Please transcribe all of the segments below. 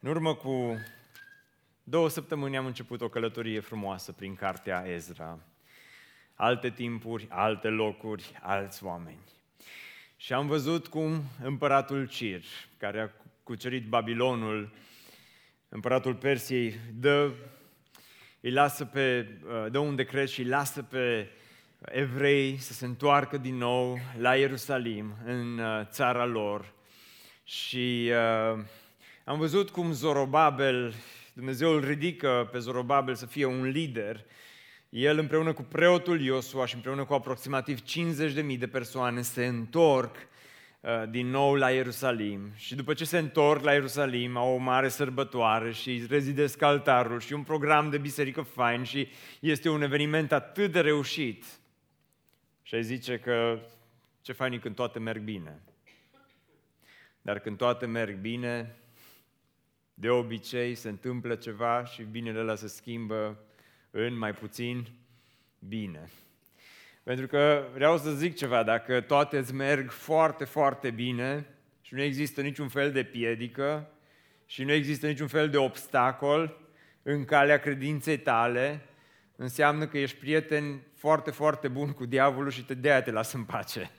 În urmă cu două săptămâni am început o călătorie frumoasă prin cartea Ezra. Alte timpuri, alte locuri, alți oameni. Și am văzut cum împăratul Cir, care a cucerit Babilonul, împăratul Persiei, dă, îi lasă pe, dă un decret și îi lasă pe evrei să se întoarcă din nou la Ierusalim, în uh, țara lor. Și uh, am văzut cum Zorobabel, Dumnezeu îl ridică pe Zorobabel să fie un lider. El împreună cu preotul Iosua și împreună cu aproximativ 50.000 de persoane se întorc uh, din nou la Ierusalim și după ce se întorc la Ierusalim au o mare sărbătoare și rezidesc altarul și un program de biserică fain și este un eveniment atât de reușit și ai zice că ce fain e când toate merg bine. Dar când toate merg bine, de obicei se întâmplă ceva și binele ăla se schimbă în mai puțin bine. Pentru că vreau să zic ceva, dacă toate îți merg foarte, foarte bine și nu există niciun fel de piedică și nu există niciun fel de obstacol în calea credinței tale, înseamnă că ești prieten foarte, foarte bun cu diavolul și te de te lasă în pace.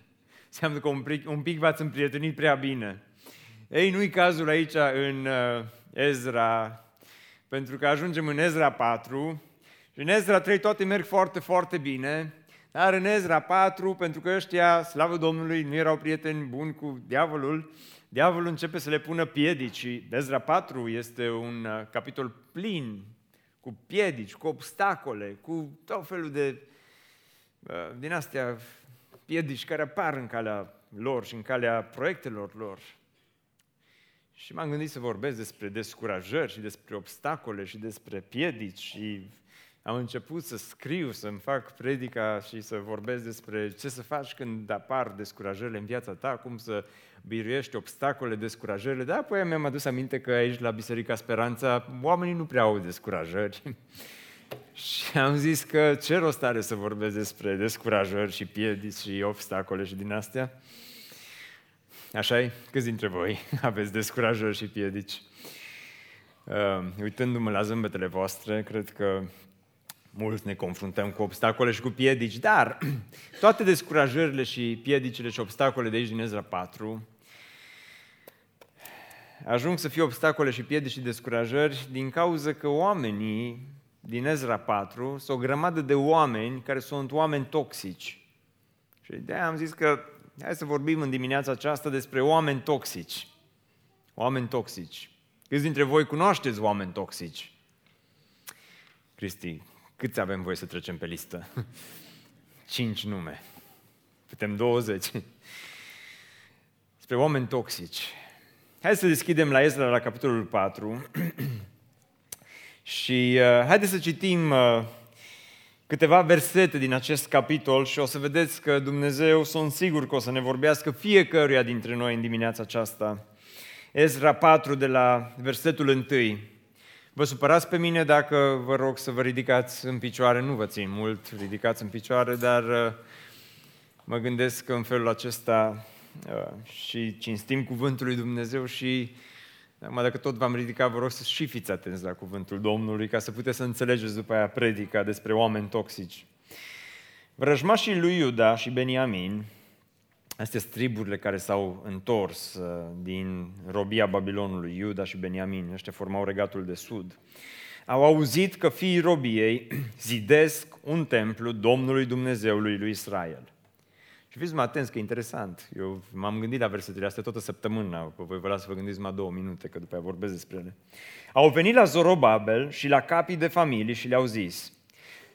Înseamnă că un pic, un pic v-ați împrietenit prea bine. Ei, nu-i cazul aici în uh, Ezra, pentru că ajungem în Ezra 4 și în Ezra 3 toate merg foarte, foarte bine, dar în Ezra 4, pentru că ăștia, slavă Domnului, nu erau prieteni buni cu diavolul, diavolul începe să le pună piedici și Ezra 4 este un uh, capitol plin cu piedici, cu obstacole, cu tot felul de uh, din astea piedici care apar în calea lor și în calea proiectelor lor. Și m-am gândit să vorbesc despre descurajări și despre obstacole și despre piedici și am început să scriu, să-mi fac predica și să vorbesc despre ce să faci când apar descurajările în viața ta, cum să biruiești obstacole, descurajările. Dar apoi mi-am adus aminte că aici, la Biserica Speranța, oamenii nu prea au descurajări. și am zis că ce rost are să vorbesc despre descurajări și piedici și obstacole și din astea. Așa e? Câți dintre voi aveți descurajări și piedici? Uh, uitându-mă la zâmbetele voastre, cred că mulți ne confruntăm cu obstacole și cu piedici, dar toate descurajările și piedicile și obstacole de aici din Ezra 4 ajung să fie obstacole și piedici și descurajări din cauza că oamenii din Ezra 4 sunt o grămadă de oameni care sunt oameni toxici. Și de aia am zis că hai să vorbim în dimineața aceasta despre oameni toxici. Oameni toxici. Câți dintre voi cunoașteți oameni toxici? Cristi, câți avem voie să trecem pe listă? Cinci nume. Putem 20. Spre oameni toxici. Hai să deschidem la Ezra la capitolul 4 și uh, haideți să citim uh, câteva versete din acest capitol și o să vedeți că Dumnezeu, sunt sigur că o să ne vorbească fiecăruia dintre noi în dimineața aceasta. Ezra 4 de la versetul 1. Vă supărați pe mine dacă vă rog să vă ridicați în picioare, nu vă țin mult, ridicați în picioare, dar uh, mă gândesc că în felul acesta uh, și cinstim cuvântul lui Dumnezeu și Acum, dacă tot v-am ridicat, vă rog să și fiți atenți la cuvântul Domnului, ca să puteți să înțelegeți după aia predica despre oameni toxici. Vrăjmașii lui Iuda și Beniamin, Astea sunt triburile care s-au întors uh, din robia Babilonului, Iuda și Beniamin, ăștia formau regatul de sud. Au auzit că fiii robiei zidesc un templu Domnului Dumnezeului lui Israel. Și fiți mai atenți că e interesant. Eu m-am gândit la versetele astea toată săptămâna, că voi vă las să vă gândiți mai două minute, că după aia vorbesc despre ele. Au venit la Zorobabel și la capii de familie și le-au zis,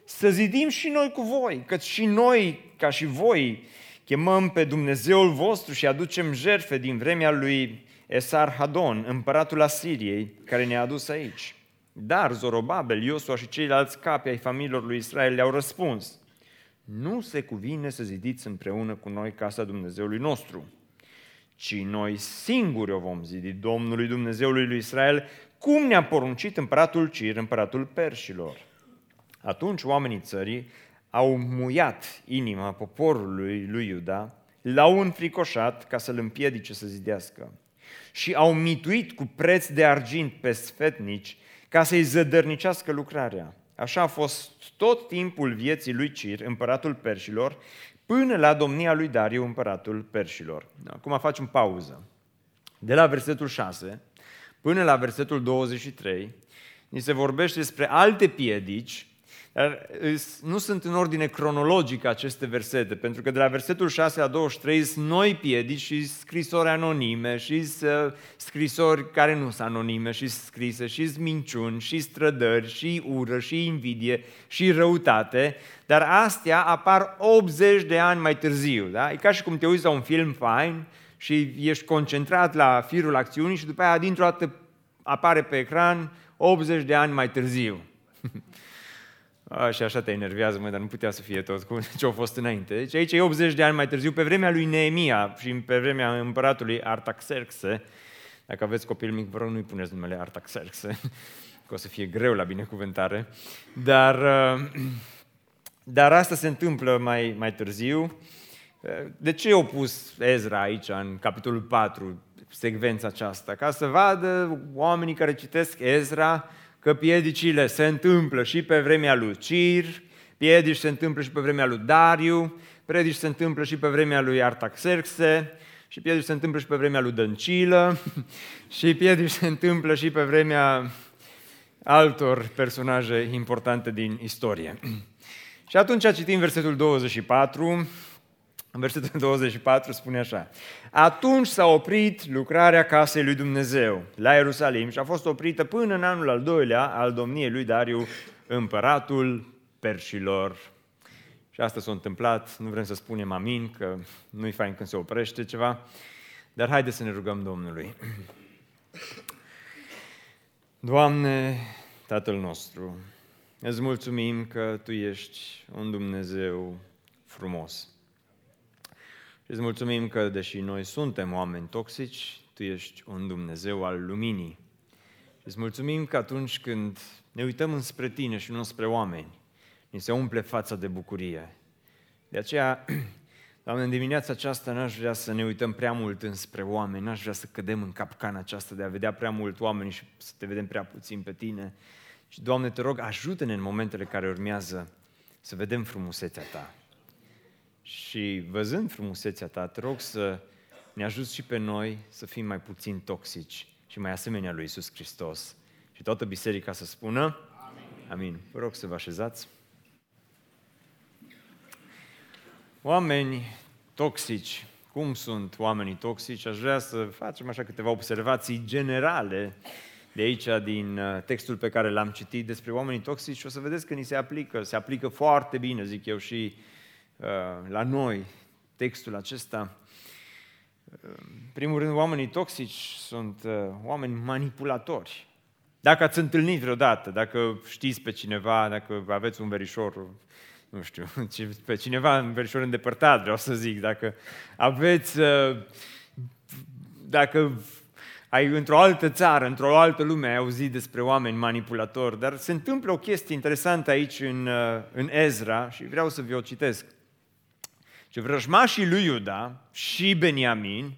să zidim și noi cu voi, că și noi, ca și voi, chemăm pe Dumnezeul vostru și aducem jerfe din vremea lui Esar Hadon, împăratul Asiriei, care ne-a adus aici. Dar Zorobabel, Iosua și ceilalți capi ai familiilor lui Israel le-au răspuns, nu se cuvine să zidiți împreună cu noi casa Dumnezeului nostru, ci noi singuri o vom zidi Domnului Dumnezeului lui Israel, cum ne-a poruncit împăratul Cir, împăratul Perșilor. Atunci oamenii țării au muiat inima poporului lui Iuda, l-au înfricoșat ca să-l împiedice să zidească. și au mituit cu preț de argint pe sfetnici ca să-i zădărnicească lucrarea. Așa a fost tot timpul vieții lui Cir, împăratul perșilor, până la domnia lui Dariu, împăratul perșilor. Acum facem pauză. De la versetul 6 până la versetul 23, ni se vorbește despre alte piedici dar nu sunt în ordine cronologică aceste versete, pentru că de la versetul 6 la 23 sunt noi piedici și scrisori anonime, și scrisori care nu sunt anonime și scrise, și minciuni, și strădări, și ură, și invidie, și răutate, dar astea apar 80 de ani mai târziu. Da? E ca și cum te uiți la un film fain și ești concentrat la firul acțiunii și după aia dintr-o dată apare pe ecran 80 de ani mai târziu. A, și așa te enervează, mă, dar nu putea să fie tot cu ce a fost înainte. Deci aici e 80 de ani mai târziu, pe vremea lui Neemia și pe vremea împăratului Artaxerxe. Dacă aveți copil mic, vă rog, nu-i puneți numele Artaxerxe, că o să fie greu la binecuvântare. Dar, uh, dar asta se întâmplă mai, mai târziu. De ce au pus Ezra aici, în capitolul 4, secvența aceasta? Ca să vadă oamenii care citesc Ezra, că piedicile se întâmplă și pe vremea lui Cir, piedici se întâmplă și pe vremea lui Dariu, piedici se întâmplă și pe vremea lui Artaxerxe, și piedici se întâmplă și pe vremea lui Dăncilă, și piedici se întâmplă și pe vremea altor personaje importante din istorie. Și atunci citim versetul 24, în versetul 24 spune așa. Atunci s-a oprit lucrarea casei lui Dumnezeu la Ierusalim și a fost oprită până în anul al doilea al domniei lui Dariu, împăratul perșilor. Și asta s-a întâmplat, nu vrem să spunem amin, că nu-i fain când se oprește ceva, dar haideți să ne rugăm Domnului. Doamne, Tatăl nostru, îți mulțumim că Tu ești un Dumnezeu frumos. Și îți mulțumim că, deși noi suntem oameni toxici, Tu ești un Dumnezeu al luminii. Și îți mulțumim că atunci când ne uităm înspre Tine și nu spre oameni, ni se umple fața de bucurie. De aceea, Doamne, în dimineața aceasta n-aș vrea să ne uităm prea mult înspre oameni, n-aș vrea să cădem în capcana aceasta de a vedea prea mult oameni și să te vedem prea puțin pe Tine. Și, Doamne, te rog, ajută-ne în momentele care urmează să vedem frumusețea Ta. Și văzând frumusețea ta, te rog să ne ajuți și pe noi să fim mai puțin toxici și mai asemenea lui Isus Hristos. Și toată biserica să spună Amin. Amin. Vă rog să vă așezați. Oameni toxici. Cum sunt oamenii toxici? Aș vrea să facem așa câteva observații generale de aici, din uh, textul pe care l-am citit despre oamenii toxici și o să vedeți că ni se aplică, se aplică foarte bine, zic eu, și Uh, la noi textul acesta. În uh, primul rând, oamenii toxici sunt uh, oameni manipulatori. Dacă ați întâlnit vreodată, dacă știți pe cineva, dacă aveți un verișor, nu știu, pe cineva un verișor îndepărtat, vreau să zic, dacă aveți, dacă ai într-o altă țară, într-o altă lume, ai auzit despre oameni manipulatori, dar se întâmplă o chestie interesantă aici în, în Ezra și vreau să vi o citesc. Și vrăjmașii lui Iuda și Beniamin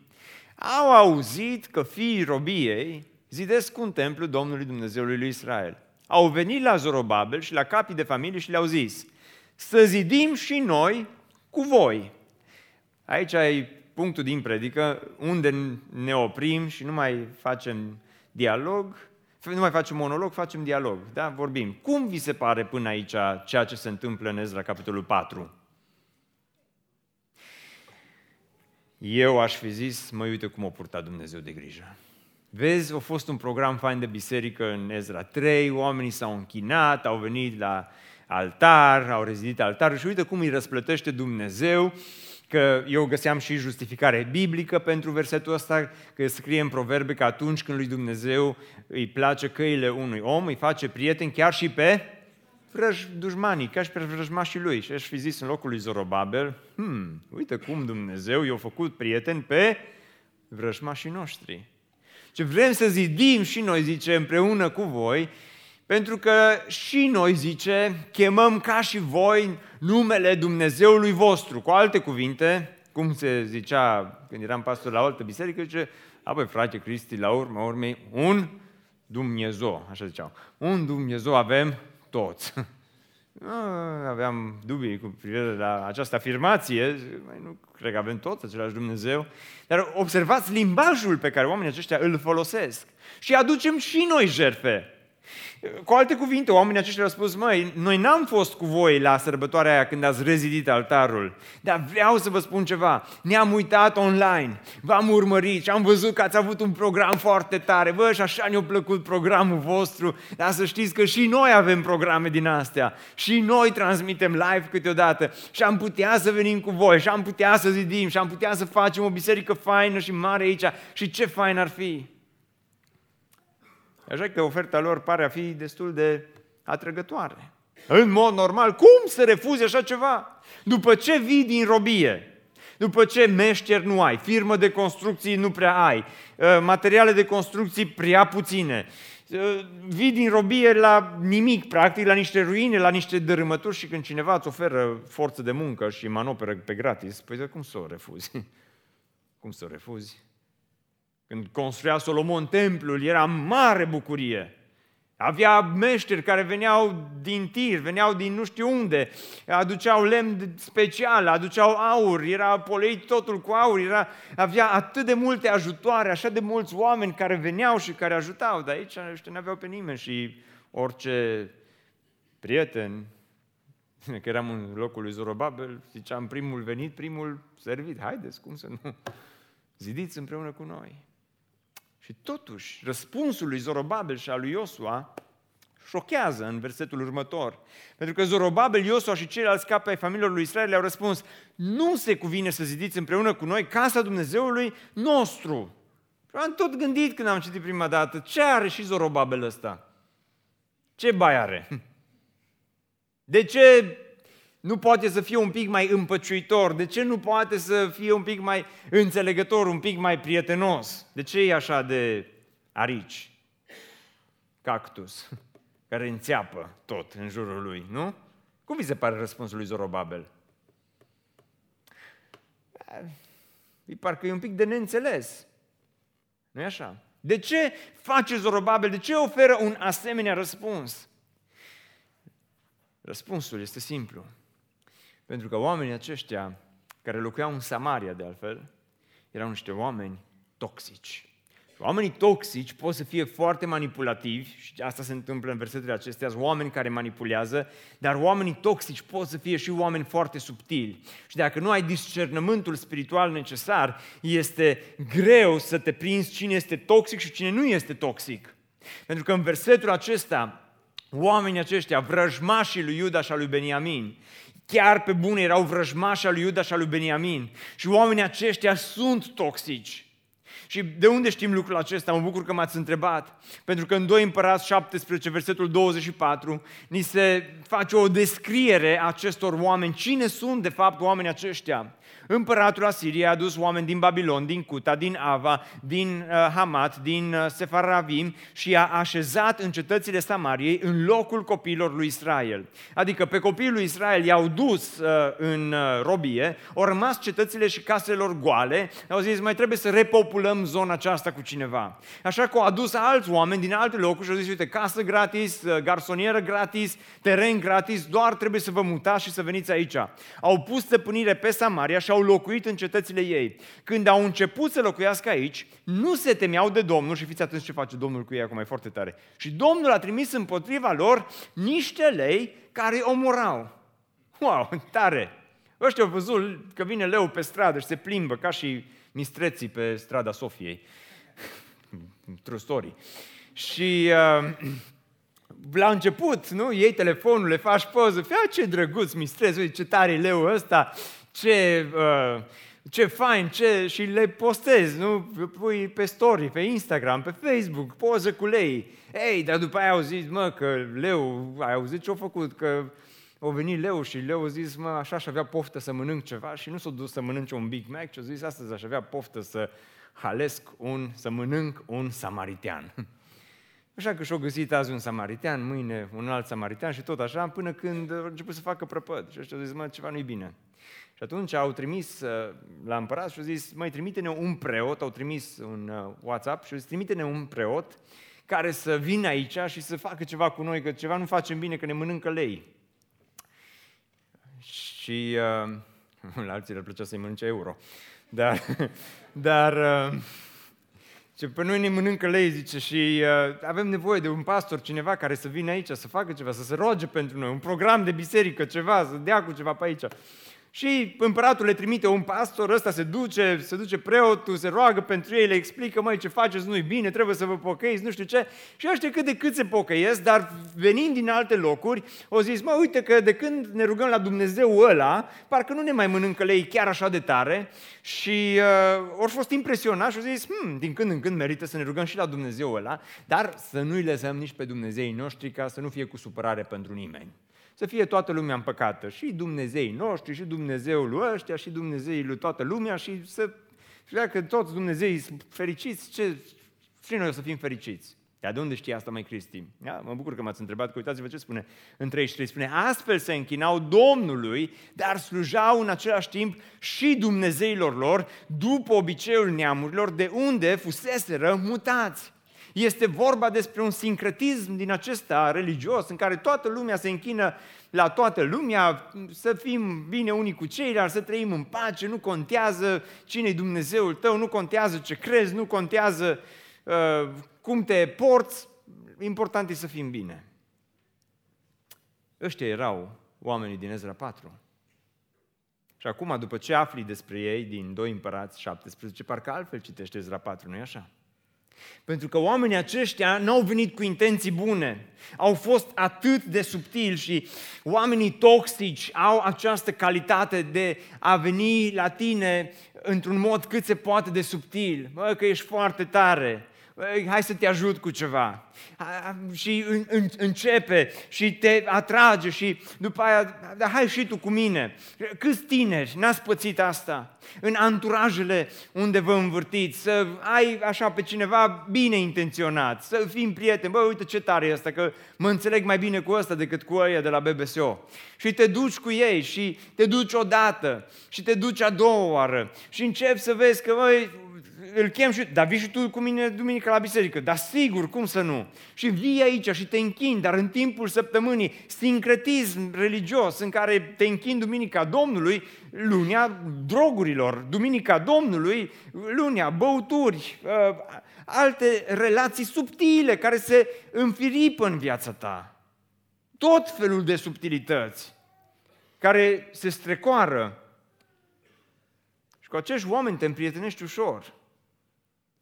au auzit că fiii robiei zidesc un templu Domnului Dumnezeului lui Israel. Au venit la Zorobabel și la capii de familie și le-au zis, să zidim și noi cu voi. Aici ai punctul din predică unde ne oprim și nu mai facem dialog, nu mai facem monolog, facem dialog, da? vorbim. Cum vi se pare până aici ceea ce se întâmplă în Ezra, capitolul 4? Eu aș fi zis, mă uite cum a purtat Dumnezeu de grijă. Vezi, a fost un program fain de biserică în Ezra 3, oamenii s-au închinat, au venit la altar, au rezidit altar și uite cum îi răsplătește Dumnezeu, că eu găseam și justificare biblică pentru versetul ăsta, că scrie în proverbe că atunci când lui Dumnezeu îi place căile unui om, îi face prieten chiar și pe vrăj, dușmanii, ca și pe vrăjmașii lui. Și aș fi zis în locul lui Zorobabel, hmm, uite cum Dumnezeu i-a făcut prieten pe vrăjmașii noștri. Ce vrem să zidim și noi, zice, împreună cu voi, pentru că și noi, zice, chemăm ca și voi numele Dumnezeului vostru. Cu alte cuvinte, cum se zicea când eram pastor la o altă biserică, zice, Apoi, frate Cristi, la urmă urmei, un Dumnezeu, așa ziceau. Un Dumnezeu avem toți. Aveam dubii cu privire la această afirmație, mai nu cred că avem toți același Dumnezeu, dar observați limbajul pe care oamenii aceștia îl folosesc. Și aducem și noi jerfe. Cu alte cuvinte, oamenii aceștia au spus, măi, noi n-am fost cu voi la sărbătoarea aia când ați rezidit altarul, dar vreau să vă spun ceva, ne-am uitat online, v-am urmărit și am văzut că ați avut un program foarte tare, bă, și așa ne-a plăcut programul vostru, dar să știți că și noi avem programe din astea, și noi transmitem live câteodată și am putea să venim cu voi, și am putea să zidim, și am putea să facem o biserică faină și mare aici, și ce fain ar fi. Așa că oferta lor pare a fi destul de atrăgătoare. În mod normal, cum să refuzi așa ceva? După ce vii din robie, după ce meșteri nu ai, firmă de construcții nu prea ai, uh, materiale de construcții prea puține, uh, vii din robie la nimic, practic, la niște ruine, la niște dărâmături și când cineva îți oferă forță de muncă și manoperă pe gratis, păi cum să o refuzi? Cum să o refuzi? Când construia Solomon templul, era mare bucurie. Avea meșteri care veneau din tir, veneau din nu știu unde, aduceau lemn special, aduceau aur, era poleit totul cu aur, era, avea atât de multe ajutoare, așa de mulți oameni care veneau și care ajutau, dar aici ăștia nu aveau pe nimeni și orice prieten, că eram în locul lui Zorobabel, ziceam primul venit, primul servit, haideți, cum să nu, zidiți împreună cu noi. Și totuși, răspunsul lui Zorobabel și al lui Iosua șochează în versetul următor. Pentru că Zorobabel, Iosua și ceilalți capi ai familiilor lui Israel le-au răspuns, nu se cuvine să zidiți împreună cu noi casa Dumnezeului nostru. Și am tot gândit când am citit prima dată, ce are și Zorobabel ăsta? Ce bai are? De ce nu poate să fie un pic mai împăciuitor? De ce nu poate să fie un pic mai înțelegător, un pic mai prietenos? De ce e așa de arici? Cactus, care înțeapă tot în jurul lui, nu? Cum vi se pare răspunsul lui Zorobabel? E parcă e un pic de neînțeles. nu e așa? De ce face Zorobabel? De ce oferă un asemenea răspuns? Răspunsul este simplu. Pentru că oamenii aceștia, care locuiau în Samaria de altfel, erau niște oameni toxici. Oamenii toxici pot să fie foarte manipulativi și asta se întâmplă în versetele acestea, oameni care manipulează, dar oamenii toxici pot să fie și oameni foarte subtili. Și dacă nu ai discernământul spiritual necesar, este greu să te prinzi cine este toxic și cine nu este toxic. Pentru că în versetul acesta, oamenii aceștia, vrăjmașii lui Iuda și al lui Beniamin, chiar pe bune erau vrăjmași al lui Iuda și al lui Beniamin. Și oamenii aceștia sunt toxici. Și de unde știm lucrul acesta? Mă bucur că m-ați întrebat. Pentru că în 2 Împărați 17, versetul 24, ni se face o descriere a acestor oameni. Cine sunt, de fapt, oamenii aceștia? Împăratul Asiriei a adus oameni din Babilon, din Cuta, din Ava, din uh, Hamat, din uh, Sefaravim și i-a așezat în cetățile Samariei în locul copiilor lui Israel. Adică pe copiii lui Israel i-au dus uh, în uh, robie, au rămas cetățile și casele lor goale, au zis mai trebuie să repopulăm zona aceasta cu cineva. Așa că au adus alți oameni din alte locuri și au zis, uite, casă gratis, uh, garsonieră gratis, teren gratis, doar trebuie să vă mutați și să veniți aici. Au pus stăpânire pe Samaria și au locuit în cetățile ei. Când au început să locuiască aici, nu se temeau de Domnul și fiți atenți ce face Domnul cu ei acum, e foarte tare. Și Domnul a trimis împotriva lor niște lei care omorau. Wow, tare! Ăștia au văzut că vine leu pe stradă și se plimbă ca și mistreții pe strada Sofiei. True story. Și uh, la început, nu, iei telefonul, le faci poză, fia ce drăguț mistreț, uite ce tare e leu ăsta, ce, uh, ce fain, ce... și le postezi, nu? Pui pe story, pe Instagram, pe Facebook, poză cu lei. Ei, dar după aia au zis, mă, că leu, ai auzit ce-a făcut, că au venit leu și leu a zis, mă, așa și avea poftă să mănânc ceva și nu s-a dus să mănânce un Big Mac, ci a zis, astăzi aș avea poftă să halesc un, să mănânc un samaritean. Așa că și-au găsit azi un samaritean, mâine un alt samaritean și tot așa, până când a început să facă prăpăd. Și ăștia au zis, mă, ceva nu-i bine. Și atunci au trimis uh, la împărat și au zis, mai trimite-ne un preot, au trimis un uh, WhatsApp și au zis, trimite-ne un preot care să vină aici și să facă ceva cu noi, că ceva nu facem bine, că ne mănâncă lei. Și uh, la alții le plăcea să-i mănânce euro. Dar, dar uh, ce pe noi ne mănâncă lei, zice, și uh, avem nevoie de un pastor, cineva care să vină aici, să facă ceva, să se roage pentru noi, un program de biserică, ceva, să dea cu ceva pe aici. Și împăratul le trimite un pastor, ăsta se duce, se duce preotul, se roagă pentru ei, le explică, măi, ce faceți nu-i bine, trebuie să vă pocăiți, nu știu ce. Și ăștia cât de cât se pocăiesc, dar venind din alte locuri, au zis, mă, uite că de când ne rugăm la Dumnezeu ăla, parcă nu ne mai mănâncă lei chiar așa de tare. Și uh, au fost impresionați și au zis, hm, din când în când merită să ne rugăm și la Dumnezeu ăla, dar să nu-i lăsăm nici pe Dumnezeii noștri ca să nu fie cu supărare pentru nimeni să fie toată lumea împăcată, și Dumnezeii noștri, și Dumnezeul lui ăștia, și Dumnezeii lui toată lumea, și să fie că toți Dumnezeii sunt fericiți, ce, și noi o să fim fericiți. Dar de unde știi asta mai Cristi? Da? Mă bucur că m-ați întrebat, că uitați-vă ce spune în 33. Spune, astfel se închinau Domnului, dar slujau în același timp și Dumnezeilor lor, după obiceiul neamurilor, de unde fuseseră mutați. Este vorba despre un sincretism din acesta religios în care toată lumea se închină la toată lumea, să fim bine unii cu ceilalți, să trăim în pace, nu contează cine e Dumnezeul tău, nu contează ce crezi, nu contează uh, cum te porți, important e să fim bine. Ăștia erau oamenii din Ezra 4. Și acum, după ce afli despre ei din 2 Împărați 17, parcă altfel citește Ezra 4, nu-i așa? Pentru că oamenii aceștia n-au venit cu intenții bune, au fost atât de subtili și oamenii toxici au această calitate de a veni la tine într-un mod cât se poate de subtil. Bă, că ești foarte tare, hai să te ajut cu ceva. Și începe și te atrage și după aia, da, hai și tu cu mine. Câți tineri n-ați pățit asta? În anturajele unde vă învârtiți, să ai așa pe cineva bine intenționat, să fim prieteni. Bă, uite ce tare e asta, că mă înțeleg mai bine cu ăsta decât cu ăia de la BBSO. Și te duci cu ei și te duci odată și te duci a doua oară și începi să vezi că, băi, îl chem și, dar vii și tu cu mine duminică la biserică, dar sigur, cum să nu? Și vii aici și te închini, dar în timpul săptămânii, sincretism religios în care te închini duminica Domnului, lunia drogurilor, duminica Domnului, lunia băuturi, uh, alte relații subtile care se înfiripă în viața ta. Tot felul de subtilități care se strecoară. Și cu acești oameni te împrietenești ușor.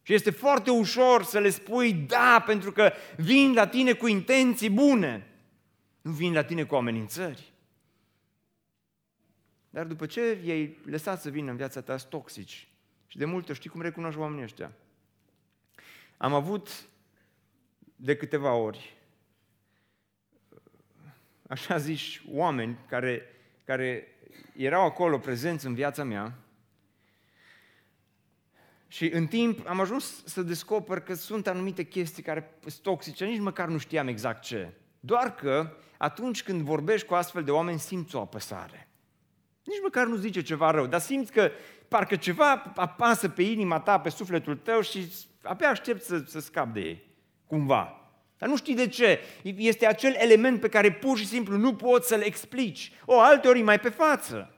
Și este foarte ușor să le spui da, pentru că vin la tine cu intenții bune. Nu vin la tine cu amenințări. Dar după ce ei lăsat să vină în viața ta toxici, și de multe știi cum recunoști oamenii ăștia. Am avut de câteva ori așa zici oameni care, care erau acolo prezenți în viața mea și în timp am ajuns să descoper că sunt anumite chestii care sunt toxice, nici măcar nu știam exact ce. Doar că atunci când vorbești cu astfel de oameni simți o apăsare. Nici măcar nu zice ceva rău, dar simți că parcă ceva apasă pe inima ta, pe sufletul tău și abia aștept să, să scap de ei, cumva. Dar nu știi de ce. Este acel element pe care pur și simplu nu poți să-l explici. O, alte ori mai pe față.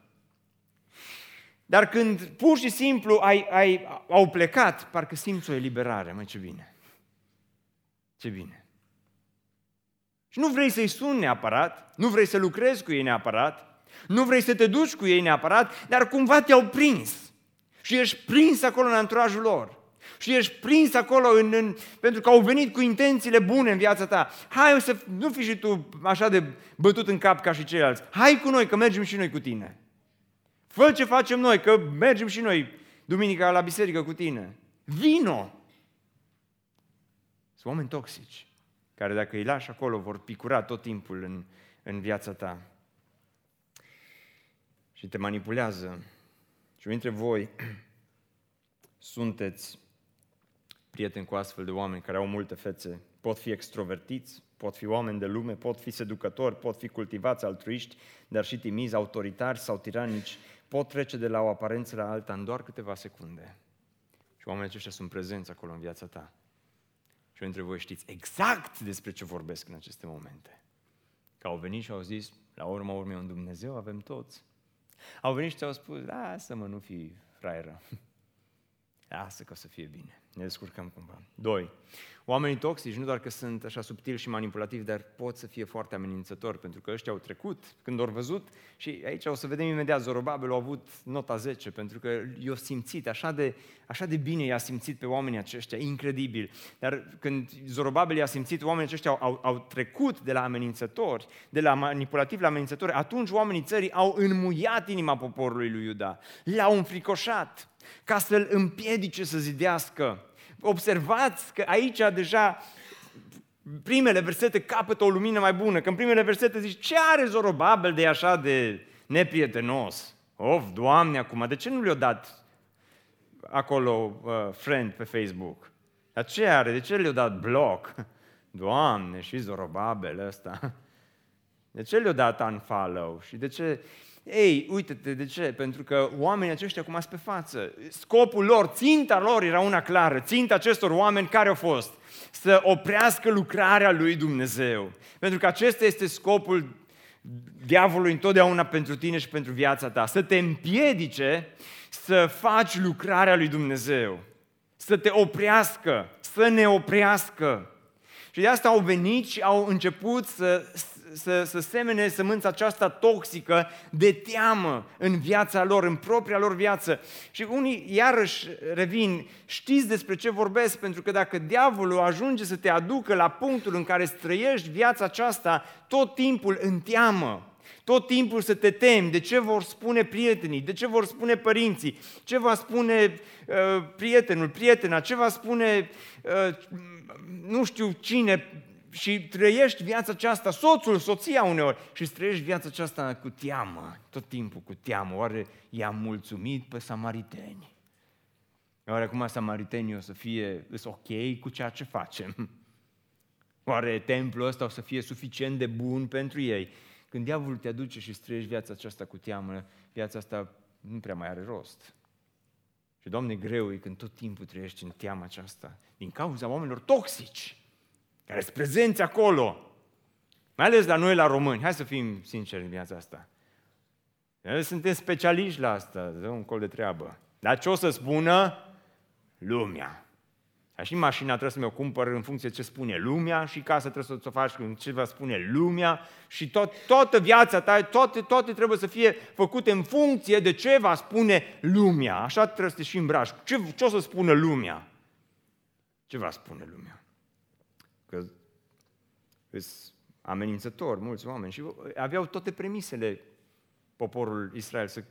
Dar când pur și simplu ai, ai, au plecat, parcă simți o eliberare. Mai ce bine. Ce bine. Și nu vrei să-i suni neapărat, nu vrei să lucrezi cu ei neapărat, nu vrei să te duci cu ei neapărat, dar cumva te-au prins. Și ești prins acolo în anturajul lor. Și ești prins acolo în, în, pentru că au venit cu intențiile bune în viața ta. Hai să nu fii și tu așa de bătut în cap ca și ceilalți. Hai cu noi că mergem și noi cu tine. Fă ce facem noi, că mergem și noi duminica la biserică cu tine. Vino! Sunt oameni toxici, care dacă îi lași acolo vor picura tot timpul în, în viața ta. Și te manipulează. Și dintre voi sunteți prieteni cu astfel de oameni care au multe fețe, pot fi extrovertiți, pot fi oameni de lume, pot fi seducători, pot fi cultivați altruiști, dar și timizi, autoritari sau tiranici, pot trece de la o aparență la alta în doar câteva secunde. Și oamenii aceștia sunt prezenți acolo în viața ta. Și unii dintre voi știți exact despre ce vorbesc în aceste momente. Că au venit și au zis, la urma urmei un Dumnezeu avem toți. Au venit și ți-au spus, lasă-mă, nu fi fraieră. Lasă că o să fie bine. Ne descurcăm cumva. Doi, oamenii toxici nu doar că sunt așa subtili și manipulativi, dar pot să fie foarte amenințători, pentru că ăștia au trecut când au văzut și aici o să vedem imediat, Zorobabel a avut nota 10, pentru că i-a simțit, așa de, așa de bine i-a simțit pe oamenii aceștia, incredibil. Dar când Zorobabel i-a simțit, oamenii aceștia au, au, au trecut de la amenințători, de la manipulativi la amenințători, atunci oamenii țării au înmuiat inima poporului lui Iuda, l-au înfricoșat ca să-l împiedice să zidească. Observați că aici deja primele versete capătă o lumină mai bună, că în primele versete zici, ce are Zorobabel de așa de neprietenos? Of, Doamne, acum, de ce nu le-a dat acolo uh, friend pe Facebook? Dar ce are? De ce le-a dat bloc? Doamne, și Zorobabel ăsta. De ce le-a dat unfollow? Și de ce ei, uite-te, de ce? Pentru că oamenii aceștia cum ați pe față, scopul lor, ținta lor era una clară. Ținta acestor oameni care au fost? Să oprească lucrarea lui Dumnezeu. Pentru că acesta este scopul diavolului întotdeauna pentru tine și pentru viața ta. Să te împiedice să faci lucrarea lui Dumnezeu. Să te oprească, să ne oprească. Și de asta au venit și au început să să, să semene sămânța aceasta toxică de teamă în viața lor, în propria lor viață. Și unii iarăși revin, știți despre ce vorbesc, pentru că dacă diavolul ajunge să te aducă la punctul în care străiești viața aceasta tot timpul în teamă, tot timpul să te temi de ce vor spune prietenii, de ce vor spune părinții, ce va spune uh, prietenul, prietena, ce va spune uh, nu știu cine, și trăiești viața aceasta, soțul, soția uneori, și trăiești viața aceasta cu teamă, tot timpul cu teamă. Oare i-am mulțumit pe samariteni? Oare acum samaritenii o să fie ok cu ceea ce facem? Oare templul ăsta o să fie suficient de bun pentru ei? Când diavolul te aduce și trăiești viața aceasta cu teamă, viața asta nu prea mai are rost. Și, Doamne, greu e când tot timpul trăiești în teama aceasta, din cauza oamenilor toxici care sunt prezenți acolo. Mai ales la noi, la români. Hai să fim sinceri în viața asta. Noi suntem specialiști la asta, dă un col de treabă. Dar ce o să spună? Lumea. Dar și mașina trebuie să mi-o cumpăr în funcție de ce spune lumea și casa trebuie să o faci în ce va spune lumea și tot, toată viața ta, toate, toate trebuie să fie făcute în funcție de ce va spune lumea. Așa trebuie să te și îmbraci. Ce, ce o să spună lumea? Ce va spune lumea? Că sunt amenințători mulți oameni și aveau toate premisele poporul Israel să,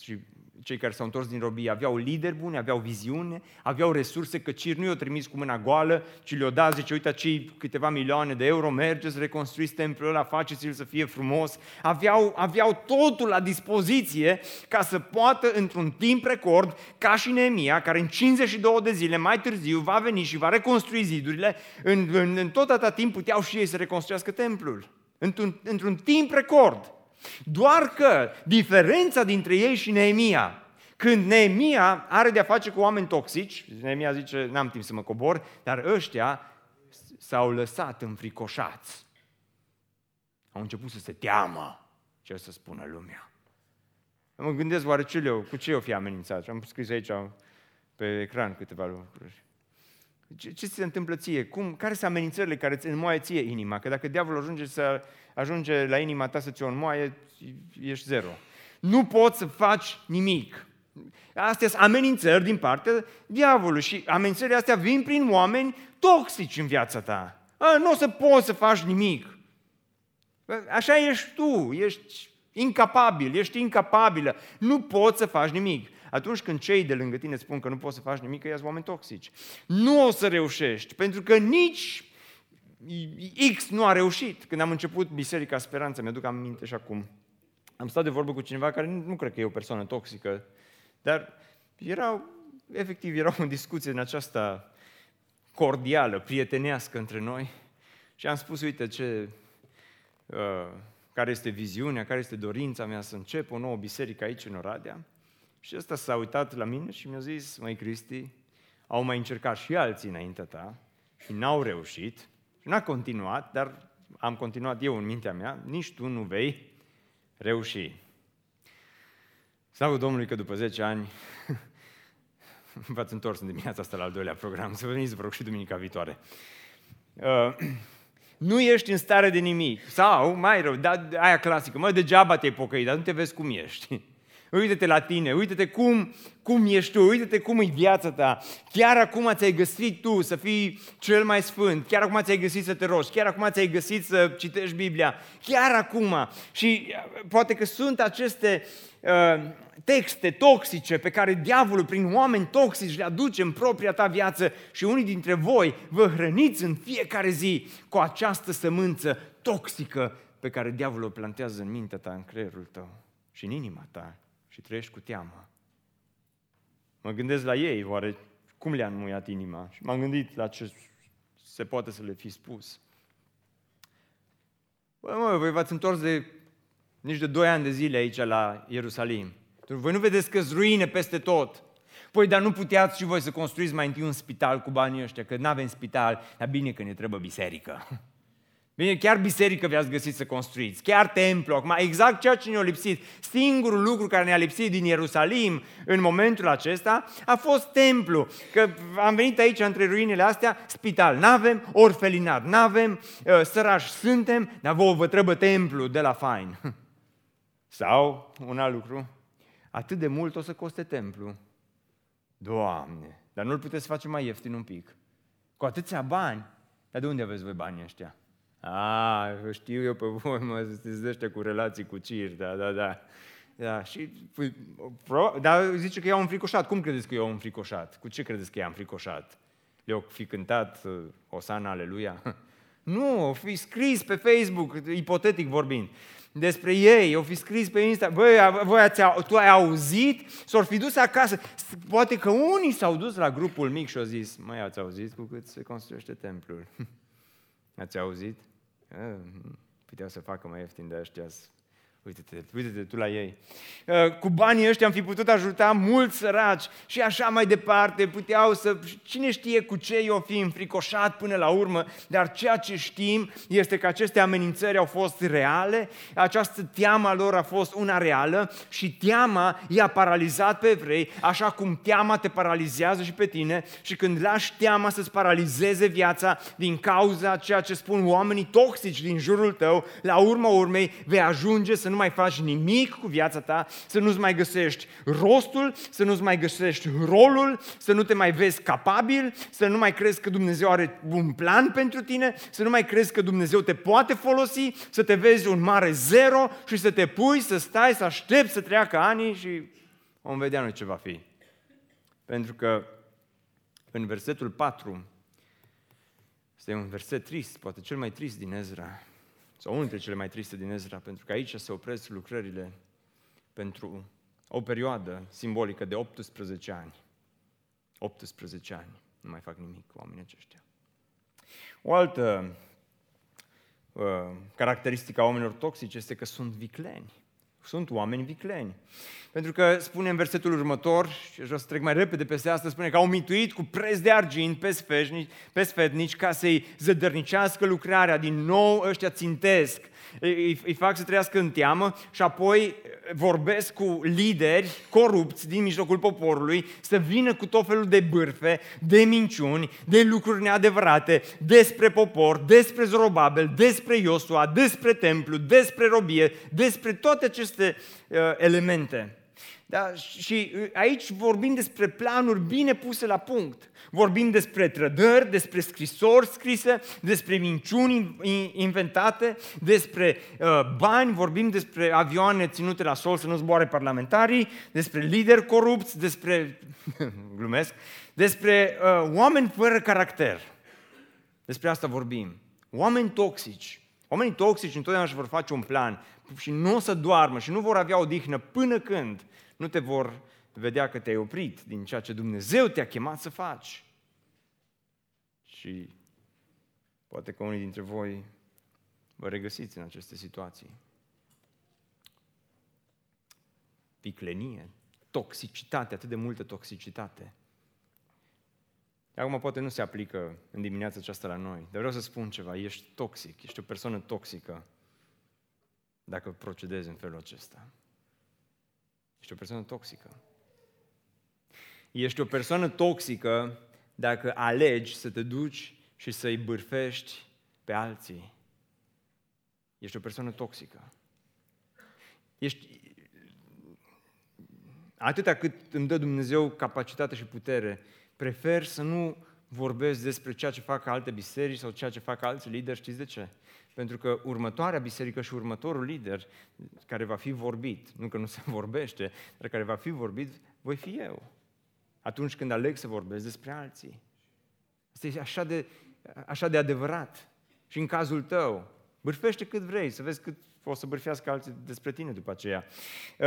și cei care s-au întors din robie aveau lideri buni, aveau viziune, aveau resurse, că Cir nu i-o trimis cu mâna goală, ci le-o dat, zice, uite, cei câteva milioane de euro, mergeți, reconstruiți templul ăla, faceți-l să fie frumos. Aveau, aveau totul la dispoziție ca să poată, într-un timp record, ca și Neemia, care în 52 de zile mai târziu va veni și va reconstrui zidurile, în, în, în tot atâta timp puteau și ei să reconstruiască templul. Într-un, într-un timp record. Doar că diferența dintre ei și Neemia, când Neemia are de-a face cu oameni toxici, Neemia zice, n-am timp să mă cobor, dar ăștia s-au lăsat înfricoșați. Au început să se teamă ce o să spună lumea. Mă gândesc, oare ce le cu ce o fi amenințat? Am scris aici pe ecran câteva lucruri. Ce, ce se întâmplă ție? Cum, care sunt amenințările care îți înmoaie ție inima? Că dacă diavolul ajunge, să, ajunge la inima ta să ți-o înmoaie, ești zero. Nu poți să faci nimic. Astea sunt amenințări din partea diavolului și amenințările astea vin prin oameni toxici în viața ta. A, nu o să poți să faci nimic. Așa ești tu, ești incapabil, ești incapabilă, nu poți să faci nimic atunci când cei de lângă tine spun că nu poți să faci nimic, că oameni toxici. Nu o să reușești, pentru că nici X nu a reușit. Când am început Biserica Speranță, mi-aduc aminte și acum, am stat de vorbă cu cineva care nu, nu cred că e o persoană toxică, dar erau, efectiv, erau în discuție în aceasta cordială, prietenească între noi Și am spus, uite ce, uh, care este viziunea, care este dorința mea să încep o nouă biserică aici în Oradea. Și ăsta s-a uitat la mine și mi-a zis, măi Cristi, au mai încercat și alții înaintea ta și n-au reușit și n-a continuat, dar am continuat eu în mintea mea, nici tu nu vei reuși. Slavă Domnului că după 10 ani v-ați întors în dimineața asta la al doilea program, să veniți, vă rog, și duminica viitoare. Uh, nu ești în stare de nimic. Sau, mai rău, da, aia clasică, mă, degeaba te-ai pocăit, dar nu te vezi cum ești. Uite-te la tine, uite-te cum, cum ești tu, uite-te cum e viața ta. Chiar acum ți-ai găsit tu să fii cel mai sfânt, chiar acum ți-ai găsit să te rogi, chiar acum ți-ai găsit să citești Biblia, chiar acum. Și uh, poate că sunt aceste uh, texte toxice pe care diavolul prin oameni toxici le aduce în propria ta viață și unii dintre voi vă hrăniți în fiecare zi cu această sămânță toxică pe care diavolul o plantează în mintea ta, în creierul tău și în inima ta și trăiești cu teamă. Mă gândesc la ei, oare cum le-a înmuiat inima? Și m-am gândit la ce se poate să le fi spus. Bă, mă, voi v-ați întors de nici de doi ani de zile aici la Ierusalim. Voi nu vedeți că ruine peste tot. Păi, dar nu puteați și voi să construiți mai întâi un spital cu banii ăștia, că nu avem spital, dar bine că ne trebuie biserică. Bine, chiar biserică vi-ați găsit să construiți, chiar templu, acum exact ceea ce ne-a lipsit. Singurul lucru care ne-a lipsit din Ierusalim în momentul acesta a fost templu. Că am venit aici între ruinele astea, spital n-avem, orfelinat n-avem, ă, sărași suntem, dar vouă vă trebuie templu de la fain. Sau, un alt lucru, atât de mult o să coste templu. Doamne, dar nu-l puteți face mai ieftin un pic. Cu atâția bani. Dar de unde aveți voi banii ăștia? A, știu eu pe voi, mă, sunteți cu relații cu cir, da, da, da. Da, și, păi, pro, dar zice că i-au înfricoșat. Cum credeți că i-au înfricoșat? Cu ce credeți că i-a înfricoșat? Le-au fi cântat uh, Osana Aleluia? Nu, o fi scris pe Facebook, ipotetic vorbind despre ei, au fi scris pe Insta, băi, voi ați, tu ai auzit? S-au fi dus acasă. Poate că unii s-au dus la grupul mic și au zis, mai ați auzit cu cât se construiește templul? ați auzit? Puteau să facă mai ieftin de ăștia Uite-te, uite-te tu la ei. Uh, cu banii ăștia am fi putut ajuta mulți săraci și așa mai departe. Puteau să... Cine știe cu ce i-o fi înfricoșat până la urmă, dar ceea ce știm este că aceste amenințări au fost reale, această teama lor a fost una reală și teama i-a paralizat pe evrei, așa cum teama te paralizează și pe tine și când lași teama să-ți paralizeze viața din cauza ceea ce spun oamenii toxici din jurul tău, la urma urmei vei ajunge să nu nu mai faci nimic cu viața ta, să nu-ți mai găsești rostul, să nu-ți mai găsești rolul, să nu te mai vezi capabil, să nu mai crezi că Dumnezeu are un plan pentru tine, să nu mai crezi că Dumnezeu te poate folosi, să te vezi un mare zero și să te pui, să stai, să aștepți să treacă ani și vom vedea noi ce va fi. Pentru că în versetul 4, este un verset trist, poate cel mai trist din Ezra, sau unul dintre cele mai triste din Ezra, pentru că aici se opresc lucrările pentru o perioadă simbolică de 18 ani. 18 ani. Nu mai fac nimic cu oamenii aceștia. O altă uh, caracteristică a oamenilor toxici este că sunt vicleni. Sunt oameni vicleni. Pentru că spune în versetul următor, și vreau să trec mai repede peste asta, spune că au mituit cu preț de argint pe, sfetnici, pe sfetnici ca să-i zădărnicească lucrarea. Din nou ăștia țintesc, îi, îi fac să trăiască în teamă și apoi vorbesc cu lideri corupți din mijlocul poporului să vină cu tot felul de bârfe, de minciuni, de lucruri neadevărate despre popor, despre Zorobabel, despre Iosua, despre templu, despre robie, despre toate aceste uh, elemente. Da? Și uh, aici vorbim despre planuri bine puse la punct. Vorbim despre trădări, despre scrisori scrise, despre minciuni inventate, despre uh, bani, vorbim despre avioane ținute la sol să nu zboare parlamentarii, despre lideri corupți, despre, glumesc, despre uh, oameni fără caracter. Despre asta vorbim. Oameni toxici. Oamenii toxici întotdeauna își vor face un plan și nu o să doarmă și nu vor avea odihnă până când nu te vor vedea că te-ai oprit din ceea ce Dumnezeu te-a chemat să faci. Și Poate că unii dintre voi vă regăsiți în aceste situații. Viclenie, toxicitate, atât de multă toxicitate. Acum poate nu se aplică în dimineața aceasta la noi, dar vreau să spun ceva, ești toxic, ești o persoană toxică dacă procedezi în felul acesta. Ești o persoană toxică. Ești o persoană toxică dacă alegi să te duci și să-i bârfești pe alții. Ești o persoană toxică. Ești... Atâta cât îmi dă Dumnezeu capacitate și putere, prefer să nu vorbesc despre ceea ce fac alte biserici sau ceea ce fac alți lideri. Știți de ce? Pentru că următoarea biserică și următorul lider care va fi vorbit, nu că nu se vorbește, dar care va fi vorbit, voi fi eu. Atunci când aleg să vorbesc despre alții. Asta e așa de, așa de adevărat. Și în cazul tău, bârfește cât vrei, să vezi cât o să bârfească alții despre tine după aceea. Uh,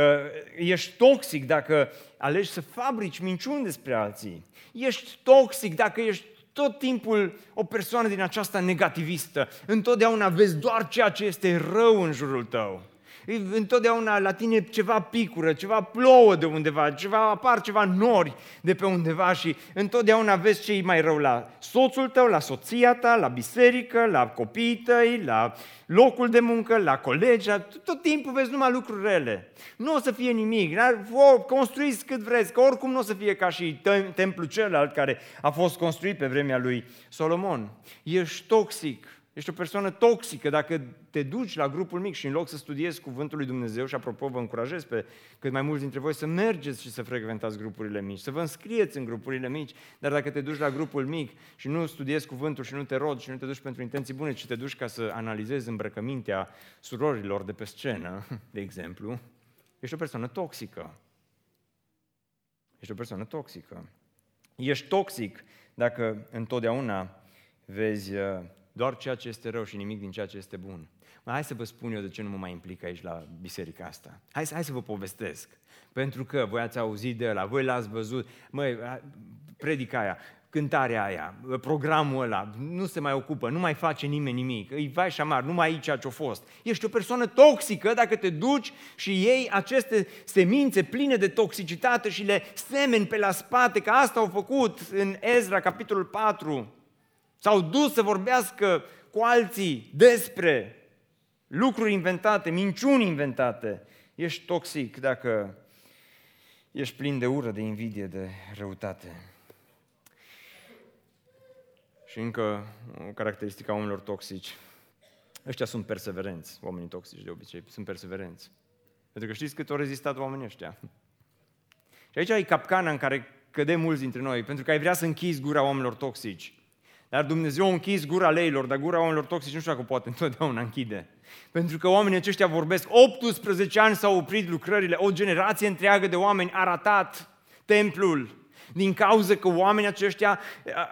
ești toxic dacă alegi să fabrici minciuni despre alții. Ești toxic dacă ești tot timpul o persoană din aceasta negativistă. Întotdeauna vezi doar ceea ce este rău în jurul tău întotdeauna la tine ceva picură, ceva plouă de undeva, ceva apar ceva nori de pe undeva și întotdeauna vezi ce e mai rău la soțul tău, la soția ta, la biserică, la copiii tăi, la locul de muncă, la colegi, tot timpul vezi numai lucruri rele. Nu o să fie nimic, construiți cât vreți, că oricum nu o să fie ca și templul celălalt care a fost construit pe vremea lui Solomon. Ești toxic, Ești o persoană toxică dacă te duci la grupul mic și în loc să studiezi Cuvântul lui Dumnezeu, și apropo vă încurajez pe cât mai mulți dintre voi să mergeți și să frecventați grupurile mici, să vă înscrieți în grupurile mici, dar dacă te duci la grupul mic și nu studiezi Cuvântul și nu te rod și nu te duci pentru intenții bune, ci te duci ca să analizezi îmbrăcămintea surorilor de pe scenă, de exemplu, ești o persoană toxică. Ești o persoană toxică. Ești toxic dacă întotdeauna vezi uh, doar ceea ce este rău și nimic din ceea ce este bun. Mă, hai să vă spun eu de ce nu mă mai implic aici la biserica asta. Hai, hai să vă povestesc. Pentru că voi ați auzit de ăla, voi l-ați văzut, măi, predica aia, cântarea aia, programul ăla, nu se mai ocupă, nu mai face nimeni nimic, îi vai și șamar, numai aici ce-a fost. Ești o persoană toxică dacă te duci și iei aceste semințe pline de toxicitate și le semeni pe la spate, că asta au făcut în Ezra, capitolul 4. S-au dus să vorbească cu alții despre lucruri inventate, minciuni inventate. Ești toxic dacă ești plin de ură, de invidie, de răutate. Și încă o caracteristică a oamenilor toxici. Ăștia sunt perseverenți, oamenii toxici de obicei, sunt perseverenți. Pentru că știți cât au rezistat oamenii ăștia. Și aici e capcana în care cădem mulți dintre noi, pentru că ai vrea să închizi gura oamenilor toxici. Dar Dumnezeu a închis gura leilor, dar gura oamenilor toxici nu știu dacă poate întotdeauna închide. Pentru că oamenii aceștia vorbesc, 18 ani s-au oprit lucrările, o generație întreagă de oameni a ratat templul, din cauza că oamenii aceștia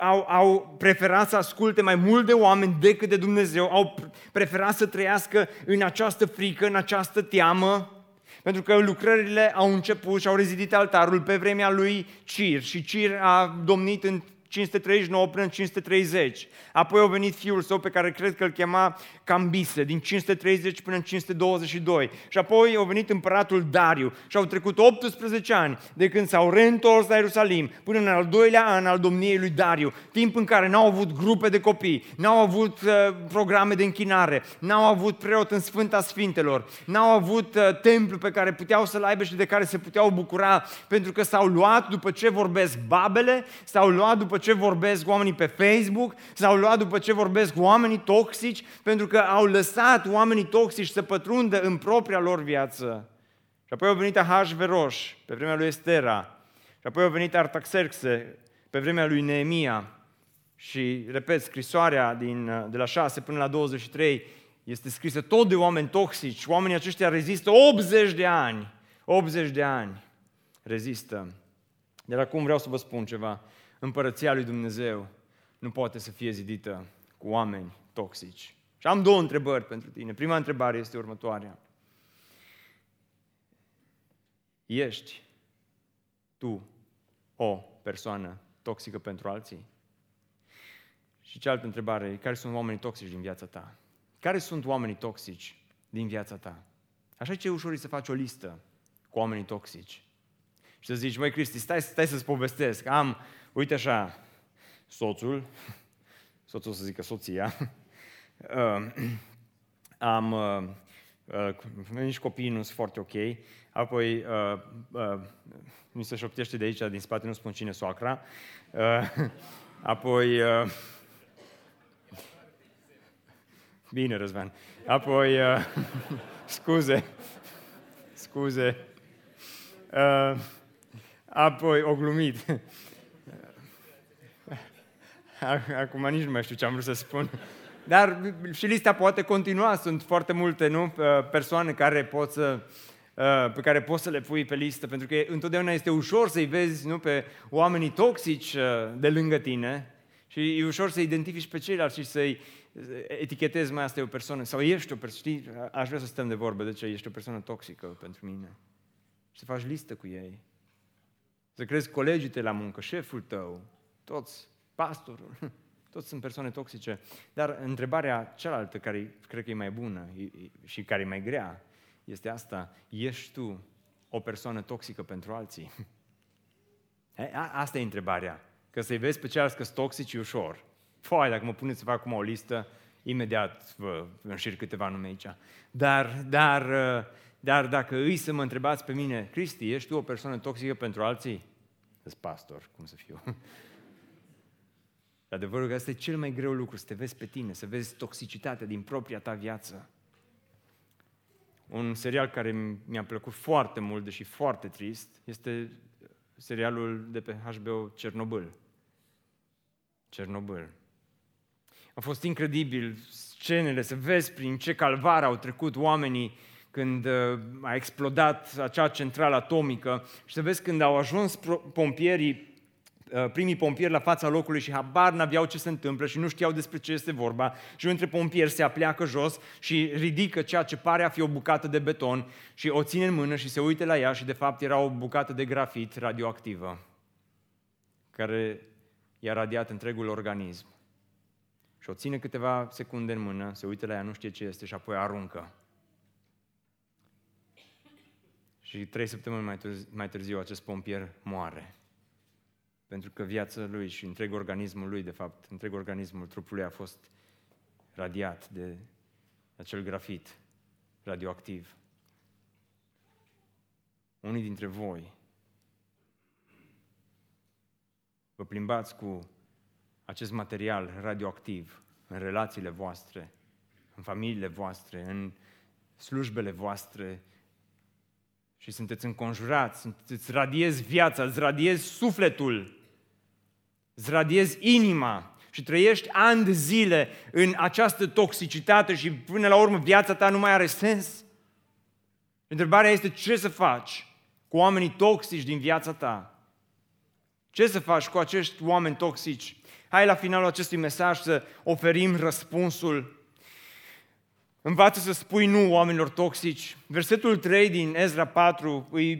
au, au preferat să asculte mai mult de oameni decât de Dumnezeu, au preferat să trăiască în această frică, în această teamă, pentru că lucrările au început și au rezidit altarul pe vremea lui Cir și Cir a domnit în 539 până în 530. Apoi a venit fiul său pe care cred că îl chema Cambise, din 530 până în 522. Și apoi a venit împăratul Dariu și au trecut 18 ani de când s-au reîntors la Ierusalim până în al doilea an al domniei lui Dariu, timp în care n-au avut grupe de copii, n-au avut uh, programe de închinare, n-au avut preot în Sfânta Sfintelor, n-au avut uh, templu pe care puteau să-l aibă și de care se puteau bucura, pentru că s-au luat după ce vorbesc babele, s-au luat după ce vorbesc oamenii pe Facebook, s-au luat după ce vorbesc oamenii toxici, pentru că au lăsat oamenii toxici să pătrundă în propria lor viață. Și apoi au venit Ahasveros pe vremea lui Estera. Și apoi au venit Artaxerxe pe vremea lui Neemia. Și, repet, scrisoarea din, de la 6 până la 23 este scrisă tot de oameni toxici. Oamenii aceștia rezistă 80 de ani. 80 de ani rezistă. Dar acum vreau să vă spun ceva împărăția lui Dumnezeu nu poate să fie zidită cu oameni toxici. Și am două întrebări pentru tine. Prima întrebare este următoarea. Ești tu o persoană toxică pentru alții? Și cealaltă întrebare, care sunt oamenii toxici din viața ta? Care sunt oamenii toxici din viața ta? Așa ce e ușor să faci o listă cu oamenii toxici. Și să zici, măi Cristi, stai, stai să-ți povestesc. Am, uite așa, soțul, soțul să zică soția, uh, am, uh, uh, nici copiii nu sunt foarte ok, apoi uh, uh, mi se șoptește de aici, din spate, nu spun cine soacra, uh, apoi uh, Bine, Răzvan. Apoi, uh, scuze, scuze. Uh, apoi, o glumit. Acum nici nu mai știu ce am vrut să spun. Dar și lista poate continua, sunt foarte multe nu? Uh, persoane care pot să, uh, pe care poți să le pui pe listă, pentru că întotdeauna este ușor să-i vezi nu? pe oamenii toxici uh, de lângă tine și e ușor să identifici pe ceilalți și să-i etichetezi mai asta e o persoană, sau ești o persoană, știi, aș vrea să stăm de vorbă de ce ești o persoană toxică pentru mine. Și să faci listă cu ei. Să crezi colegii tăi la muncă, șeful tău, toți, pastorul, toți sunt persoane toxice. Dar întrebarea cealaltă, care cred că e mai bună și care e mai grea, este asta, ești tu o persoană toxică pentru alții? Asta e întrebarea. Că să-i vezi pe ceilalți că sunt toxici ușor. Foai, dacă mă puneți să fac acum o listă, imediat vă înșir câteva nume aici. Dar, dar, dar dacă îi să mă întrebați pe mine, Cristi, ești tu o persoană toxică pentru alții? Sunt pastor, cum să fiu. Adevărul că asta e cel mai greu lucru, să te vezi pe tine, să vezi toxicitatea din propria ta viață. Un serial care mi-a plăcut foarte mult, deși foarte trist, este serialul de pe HBO Cernobâl. Cernobâl. A fost incredibil scenele, să vezi prin ce calvar au trecut oamenii când uh, a explodat acea centrală atomică și să vezi când au ajuns pompierii, uh, primii pompieri la fața locului și habar n-aveau ce se întâmplă și nu știau despre ce este vorba și unul dintre pompieri se apleacă jos și ridică ceea ce pare a fi o bucată de beton și o ține în mână și se uită la ea și de fapt era o bucată de grafit radioactivă care i-a radiat întregul organism. Și o ține câteva secunde în mână, se uită la ea, nu știe ce este și apoi aruncă. Și trei săptămâni mai târziu, mai târziu acest pompier moare. Pentru că viața lui și întreg organismul lui, de fapt, întreg organismul trupului a fost radiat de acel grafit radioactiv. Unii dintre voi vă plimbați cu acest material radioactiv în relațiile voastre, în familiile voastre, în slujbele voastre și sunteți înconjurați, îți radiezi viața, îți radiezi sufletul, îți radiezi inima și trăiești ani de zile în această toxicitate și până la urmă viața ta nu mai are sens. Întrebarea este ce să faci cu oamenii toxici din viața ta? Ce să faci cu acești oameni toxici? Hai la finalul acestui mesaj să oferim răspunsul. Învață să spui nu oamenilor toxici. Versetul 3 din Ezra 4 e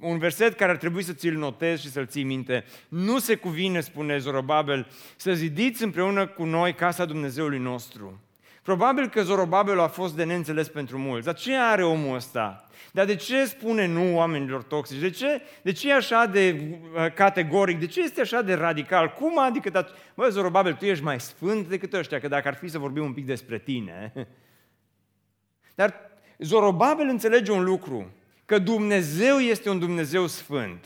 un verset care ar trebui să ți-l notezi și să-l ții minte. Nu se cuvine, spune Zorobabel, să zidiți împreună cu noi casa Dumnezeului nostru. Probabil că Zorobabel a fost de neînțeles pentru mulți. Dar ce are omul ăsta? Dar de ce spune nu oamenilor toxici? De ce, de ce e așa de uh, categoric? De ce este așa de radical? Cum adică, bă, Zorobabel, tu ești mai sfânt decât ăștia, că dacă ar fi să vorbim un pic despre tine. Dar Zorobabel înțelege un lucru, că Dumnezeu este un Dumnezeu sfânt.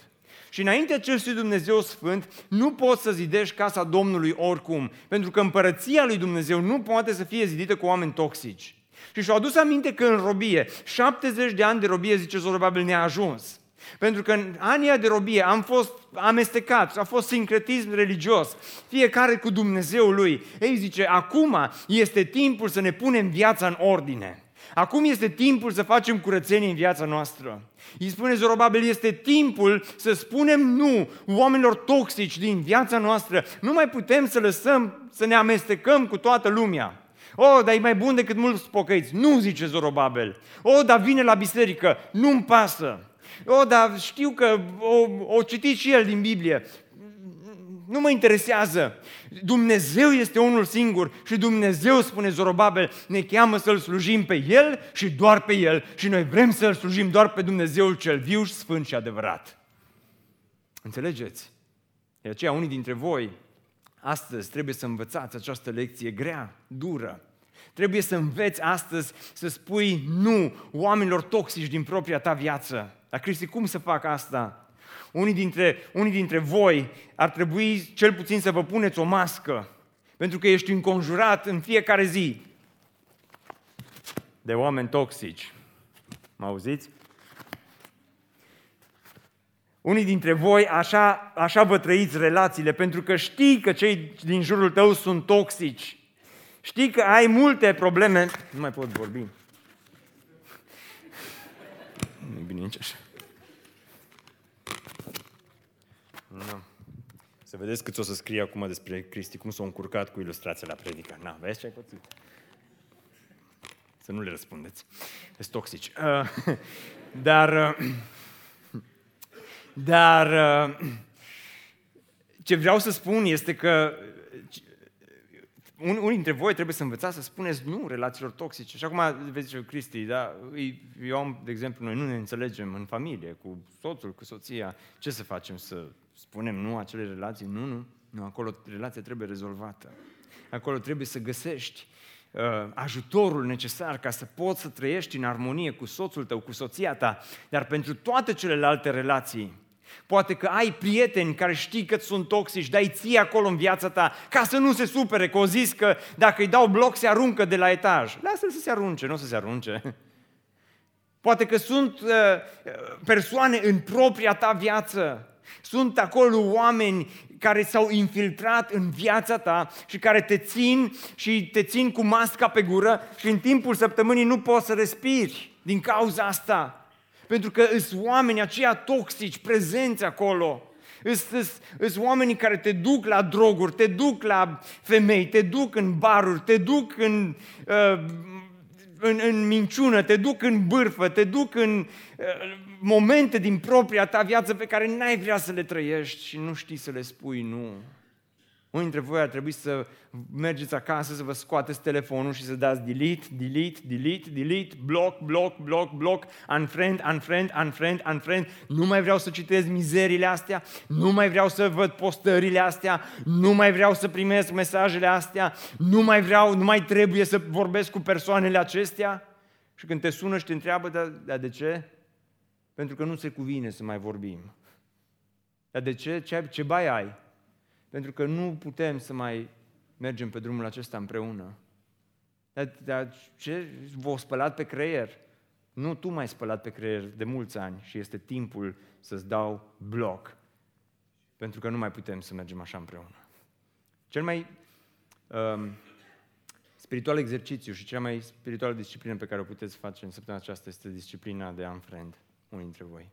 Și înainte acestui Dumnezeu Sfânt, nu poți să zidești casa Domnului oricum, pentru că împărăția lui Dumnezeu nu poate să fie zidită cu oameni toxici. Și și-au adus aminte că în robie, 70 de ani de robie, zice Zorobabel, ne-a ajuns. Pentru că în anii de robie am fost amestecați, a fost sincretism religios, fiecare cu Dumnezeul lui. Ei zice, acum este timpul să ne punem viața în ordine. Acum este timpul să facem curățenie în viața noastră. Îi spune Zorobabel, este timpul să spunem nu oamenilor toxici din viața noastră. Nu mai putem să lăsăm să ne amestecăm cu toată lumea. O, dar e mai bun decât mulți pocăiți. Nu, zice Zorobabel. O, dar vine la biserică. Nu-mi pasă. O, dar știu că o, o citit și el din Biblie. Nu mă interesează. Dumnezeu este unul singur și Dumnezeu, spune Zorobabel, ne cheamă să-L slujim pe El și doar pe El și noi vrem să-L slujim doar pe Dumnezeul cel viu, sfânt și adevărat. Înțelegeți? De aceea unii dintre voi astăzi trebuie să învățați această lecție grea, dură. Trebuie să înveți astăzi să spui nu oamenilor toxici din propria ta viață. Dar Cristi, cum să fac asta? Unii dintre, unii dintre voi ar trebui cel puțin să vă puneți o mască, pentru că ești înconjurat în fiecare zi de oameni toxici. Mă auziți? Unii dintre voi așa, așa vă trăiți relațiile, pentru că știi că cei din jurul tău sunt toxici. Știi că ai multe probleme. Nu mai pot vorbi. Nu e bine nici așa. Nu. Să vedeți cât o să scrie acum despre Cristi, cum s-a încurcat cu ilustrația la predică. Na, vezi ce ai pățit? Să nu le răspundeți. Sunt toxici. Uh, dar, uh, dar uh, ce vreau să spun este că un, unii dintre voi trebuie să învățați să spuneți nu relațiilor toxice. Și acum, vezi, Cristi, da? eu am, de exemplu, noi nu ne înțelegem în familie, cu soțul, cu soția. Ce să facem? Să spunem nu acele relații? Nu, nu. Nu, acolo relația trebuie rezolvată. Acolo trebuie să găsești uh, ajutorul necesar ca să poți să trăiești în armonie cu soțul tău, cu soția ta. Dar pentru toate celelalte relații, Poate că ai prieteni care știi că sunt toxici, dai ție acolo în viața ta, ca să nu se supere, că o zis că dacă îi dau bloc se aruncă de la etaj. Lasă-l să se arunce, nu să se arunce. Poate că sunt uh, persoane în propria ta viață. Sunt acolo oameni care s-au infiltrat în viața ta și care te țin și te țin cu masca pe gură și în timpul săptămânii nu poți să respiri din cauza asta. Pentru că sunt oameni aceia toxici prezenți acolo. Sunt oamenii care te duc la droguri, te duc la femei, te duc în baruri, te duc în, uh, în, în minciună, te duc în bârfă, te duc în uh, momente din propria ta viață pe care n-ai vrea să le trăiești și nu știi să le spui nu. Unii dintre voi ar trebui să mergeți acasă, să vă scoateți telefonul și să dați delete, delete, delete, delete, block, block, block, block, unfriend, unfriend, unfriend, unfriend. Nu mai vreau să citesc mizerile astea, nu mai vreau să văd postările astea, nu mai vreau să primesc mesajele astea, nu mai vreau, nu mai trebuie să vorbesc cu persoanele acestea. Și când te sună și te întreabă, dar, dar de ce? Pentru că nu se cuvine să mai vorbim. Dar de ce? Ce, ce bai ai? Pentru că nu putem să mai mergem pe drumul acesta împreună. Dar, dar ce? V-au spălat pe creier? Nu, tu m-ai spălat pe creier de mulți ani și este timpul să-ți dau bloc. Pentru că nu mai putem să mergem așa împreună. Cel mai um, spiritual exercițiu și cea mai spirituală disciplină pe care o puteți face în săptămâna aceasta este disciplina de unfriend, unii dintre voi.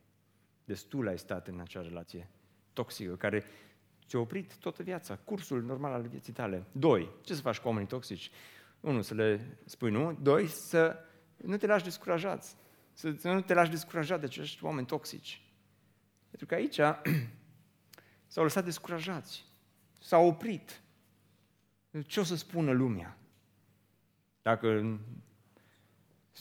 Destul ai stat în acea relație toxică, care Ți-a oprit toată viața, cursul normal al vieții tale. Doi, ce să faci cu oamenii toxici? Unu, să le spui nu. Doi, să nu te lași descurajat. Să, să nu te lași descurajat de acești oameni toxici. Pentru că aici s-au lăsat descurajați. S-au oprit. Ce o să spună lumea? Dacă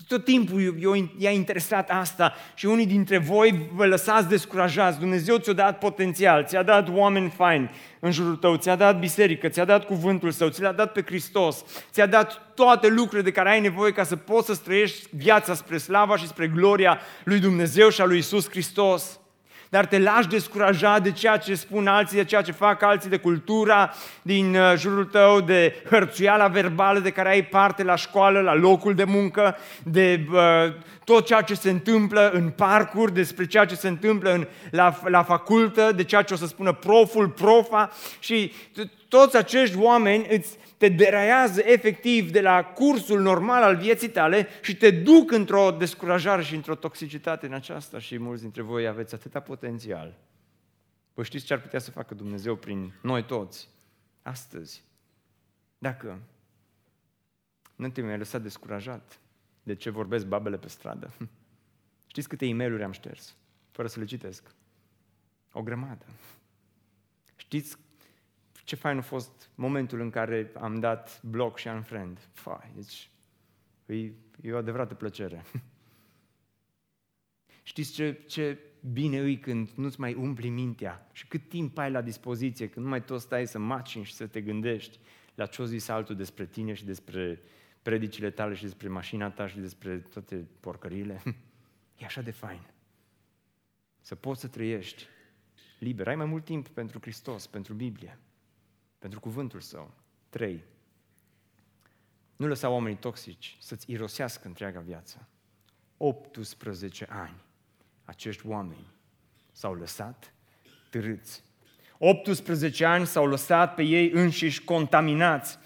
tot timpul i-a interesat asta și unii dintre voi vă lăsați descurajați. Dumnezeu ți-a dat potențial, ți-a dat oameni faini în jurul tău, ți-a dat biserică, ți-a dat cuvântul său, ți l-a dat pe Hristos, ți-a dat toate lucrurile de care ai nevoie ca să poți să trăiești viața spre slava și spre gloria lui Dumnezeu și a lui Isus Hristos dar te lași descurajat de ceea ce spun alții, de ceea ce fac alții, de cultura din uh, jurul tău, de hărțuiala verbală de care ai parte la școală, la locul de muncă, de uh, tot ceea ce se întâmplă în parcuri, despre ceea ce se întâmplă în, la, la facultă, de ceea ce o să spună proful, profa și toți acești oameni îți te deraiază efectiv de la cursul normal al vieții tale și te duc într-o descurajare și într-o toxicitate în aceasta și mulți dintre voi aveți atâta potențial. Vă știți ce ar putea să facă Dumnezeu prin noi toți astăzi? Dacă nu te mai lăsat descurajat de ce vorbesc babele pe stradă. Știți câte e mail am șters, fără să le citesc? O grămadă. Știți Ce fain a fost momentul în care am dat bloc și unfriend. Fai, deci e, e o adevărată plăcere. Știți ce, ce bine îi când nu-ți mai umpli mintea și cât timp ai la dispoziție, când nu mai tot stai să macini și să te gândești la ce o zis altul despre tine și despre predicile tale și despre mașina ta și despre toate porcările. E așa de fain. Să poți să trăiești liber. Ai mai mult timp pentru Hristos, pentru Biblie, pentru cuvântul Său. Trei. Nu lăsa oamenii toxici să-ți irosească întreaga viață. 18 ani acești oameni s-au lăsat târâți. 18 ani s-au lăsat pe ei înșiși contaminați.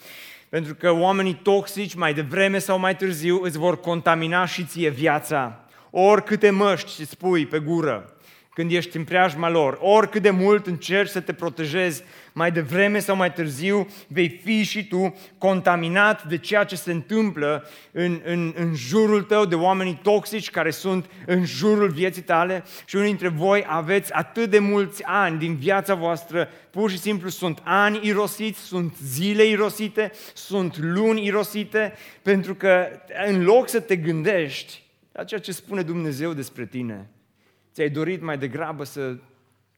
Pentru că oamenii toxici, mai devreme sau mai târziu, îți vor contamina și ție viața. Oricâte măști îți pui pe gură, când ești în preajma lor. Oricât de mult încerci să te protejezi, mai devreme sau mai târziu vei fi și tu contaminat de ceea ce se întâmplă în, în, în jurul tău, de oamenii toxici care sunt în jurul vieții tale și unii dintre voi aveți atât de mulți ani din viața voastră, pur și simplu sunt ani irosiți, sunt zile irosite, sunt luni irosite, pentru că în loc să te gândești la ceea ce spune Dumnezeu despre tine, Ți-ai dorit mai degrabă să,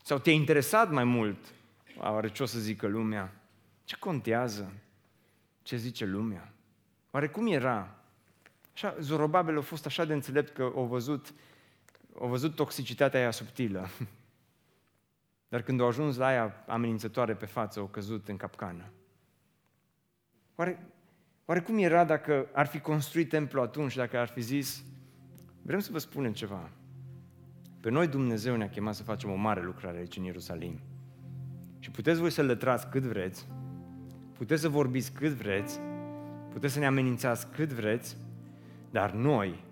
sau te-ai interesat mai mult, oare ce o să zică lumea? Ce contează? Ce zice lumea? Oare cum era? Așa, Zorobabel a fost așa de înțelept că a văzut, a văzut toxicitatea aia subtilă. Dar când a ajuns la aia amenințătoare pe față, au căzut în capcană. Oare, oare cum era dacă ar fi construit templu atunci, dacă ar fi zis, vrem să vă spunem ceva, pe noi Dumnezeu ne-a chemat să facem o mare lucrare aici în Ierusalim. Și puteți voi să lătrați cât vreți, puteți să vorbiți cât vreți, puteți să ne amenințați cât vreți, dar noi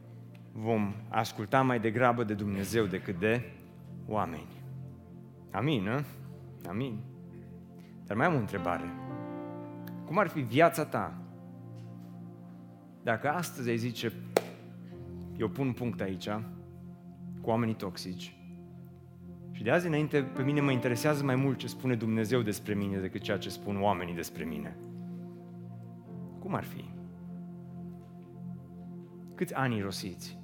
vom asculta mai degrabă de Dumnezeu decât de oameni. Amin, nu? Amin. Dar mai am o întrebare. Cum ar fi viața ta dacă astăzi ai zice, eu pun punct aici, cu oamenii toxici. Și de azi înainte, pe mine mă interesează mai mult ce spune Dumnezeu despre mine decât ceea ce spun oamenii despre mine. Cum ar fi? Câți ani rosiți?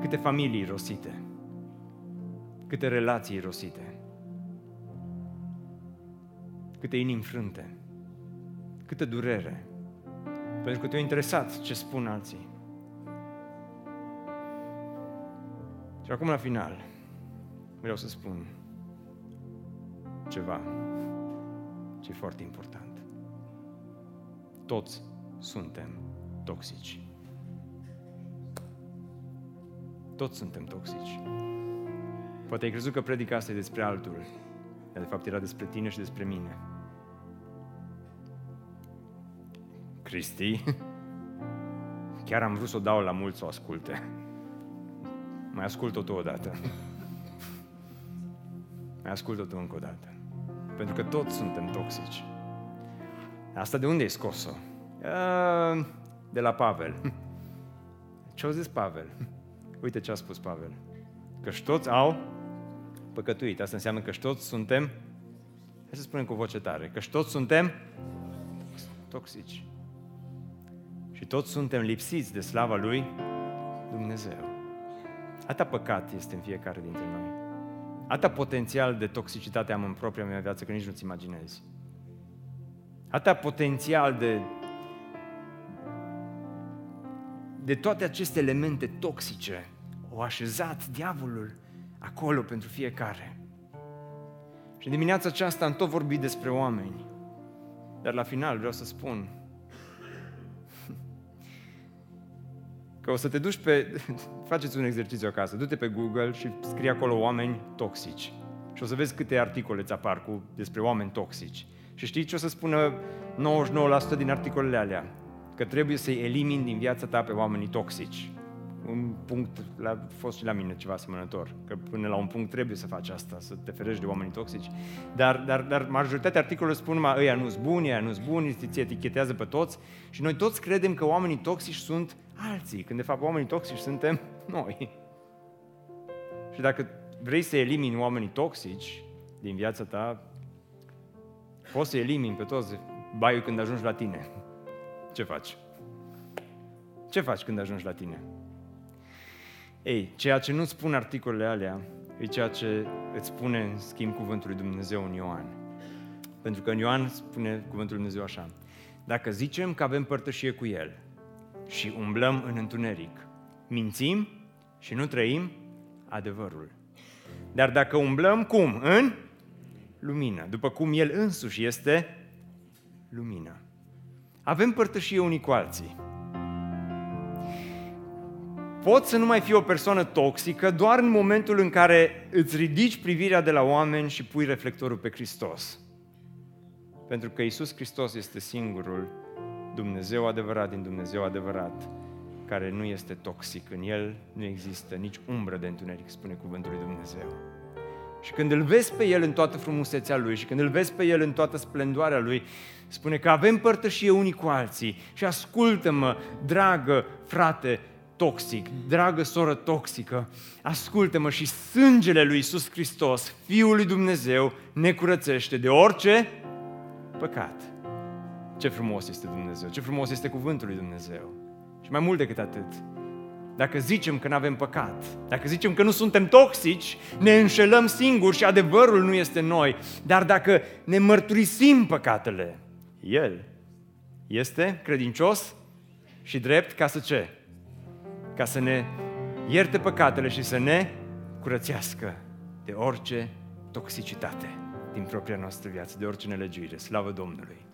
Câte familii rosite? Câte relații rosite? Câte inimi frânte? Câtă durere? Pentru că te-a interesat ce spun alții. Și acum la final vreau să spun ceva ce e foarte important. Toți suntem toxici. Toți suntem toxici. Poate ai crezut că predica asta e despre altul, dar de fapt era despre tine și despre mine. Cristi, chiar am vrut să o dau la mulți să o asculte. Mai ascult-o tu odată. Mai ascultă tu încă o dată. Pentru că toți suntem toxici. Asta de unde ai scos-o? De la Pavel. Ce-a zis Pavel? Uite ce a spus Pavel. Că toți au păcătuit. Asta înseamnă că toți suntem, hai să spunem cu voce tare, că toți suntem toxici. Și toți suntem lipsiți de slava lui Dumnezeu. Atâta păcat este în fiecare dintre noi. Atâta potențial de toxicitate am în propria mea viață că nici nu-ți imaginezi. Atâta potențial de de toate aceste elemente toxice o așezat diavolul acolo pentru fiecare. Și dimineața aceasta am tot vorbit despre oameni. Dar la final vreau să spun că o să te duci pe... Faceți un exercițiu acasă, du-te pe Google și scrie acolo oameni toxici. Și o să vezi câte articole îți apar cu, despre oameni toxici. Și știi ce o să spună 99% din articolele alea? Că trebuie să-i elimini din viața ta pe oamenii toxici un punct, a fost și la mine ceva asemănător, că până la un punct trebuie să faci asta, să te ferești de oamenii toxici. Dar, dar, dar majoritatea articolelor spun numai ăia nu sunt buni, ăia nu sunt buni, ți etichetează pe toți și noi toți credem că oamenii toxici sunt alții, când de fapt oamenii toxici suntem noi. Și dacă vrei să elimini oamenii toxici din viața ta, Poți să elimini pe toți baiul când ajungi la tine. Ce faci? Ce faci când ajungi la tine? Ei, ceea ce nu spun articolele alea e ceea ce îți spune în schimb cuvântul lui Dumnezeu în Ioan. Pentru că în Ioan spune cuvântul lui Dumnezeu așa. Dacă zicem că avem părtășie cu El și umblăm în întuneric, mințim și nu trăim adevărul. Dar dacă umblăm cum? În lumină, după cum El însuși este lumină. Avem părtășie unii cu alții. Poți să nu mai fii o persoană toxică doar în momentul în care îți ridici privirea de la oameni și pui reflectorul pe Hristos. Pentru că Isus Hristos este singurul Dumnezeu adevărat din Dumnezeu adevărat, care nu este toxic. În El nu există nici umbră de întuneric, spune cuvântul lui Dumnezeu. Și când îl vezi pe El în toată frumusețea Lui și când îl vezi pe El în toată splendoarea Lui, spune că avem părtășie unii cu alții. Și ascultă-mă, dragă frate toxic, dragă soră toxică, ascultă-mă și sângele lui Iisus Hristos, Fiul lui Dumnezeu, ne curățește de orice păcat. Ce frumos este Dumnezeu, ce frumos este cuvântul lui Dumnezeu. Și mai mult decât atât, dacă zicem că nu avem păcat, dacă zicem că nu suntem toxici, ne înșelăm singuri și adevărul nu este noi. Dar dacă ne mărturisim păcatele, El este credincios și drept ca să ce? Ca să ne ierte păcatele și să ne curățească de orice toxicitate din propria noastră viață, de orice nelegiuire. Slavă Domnului!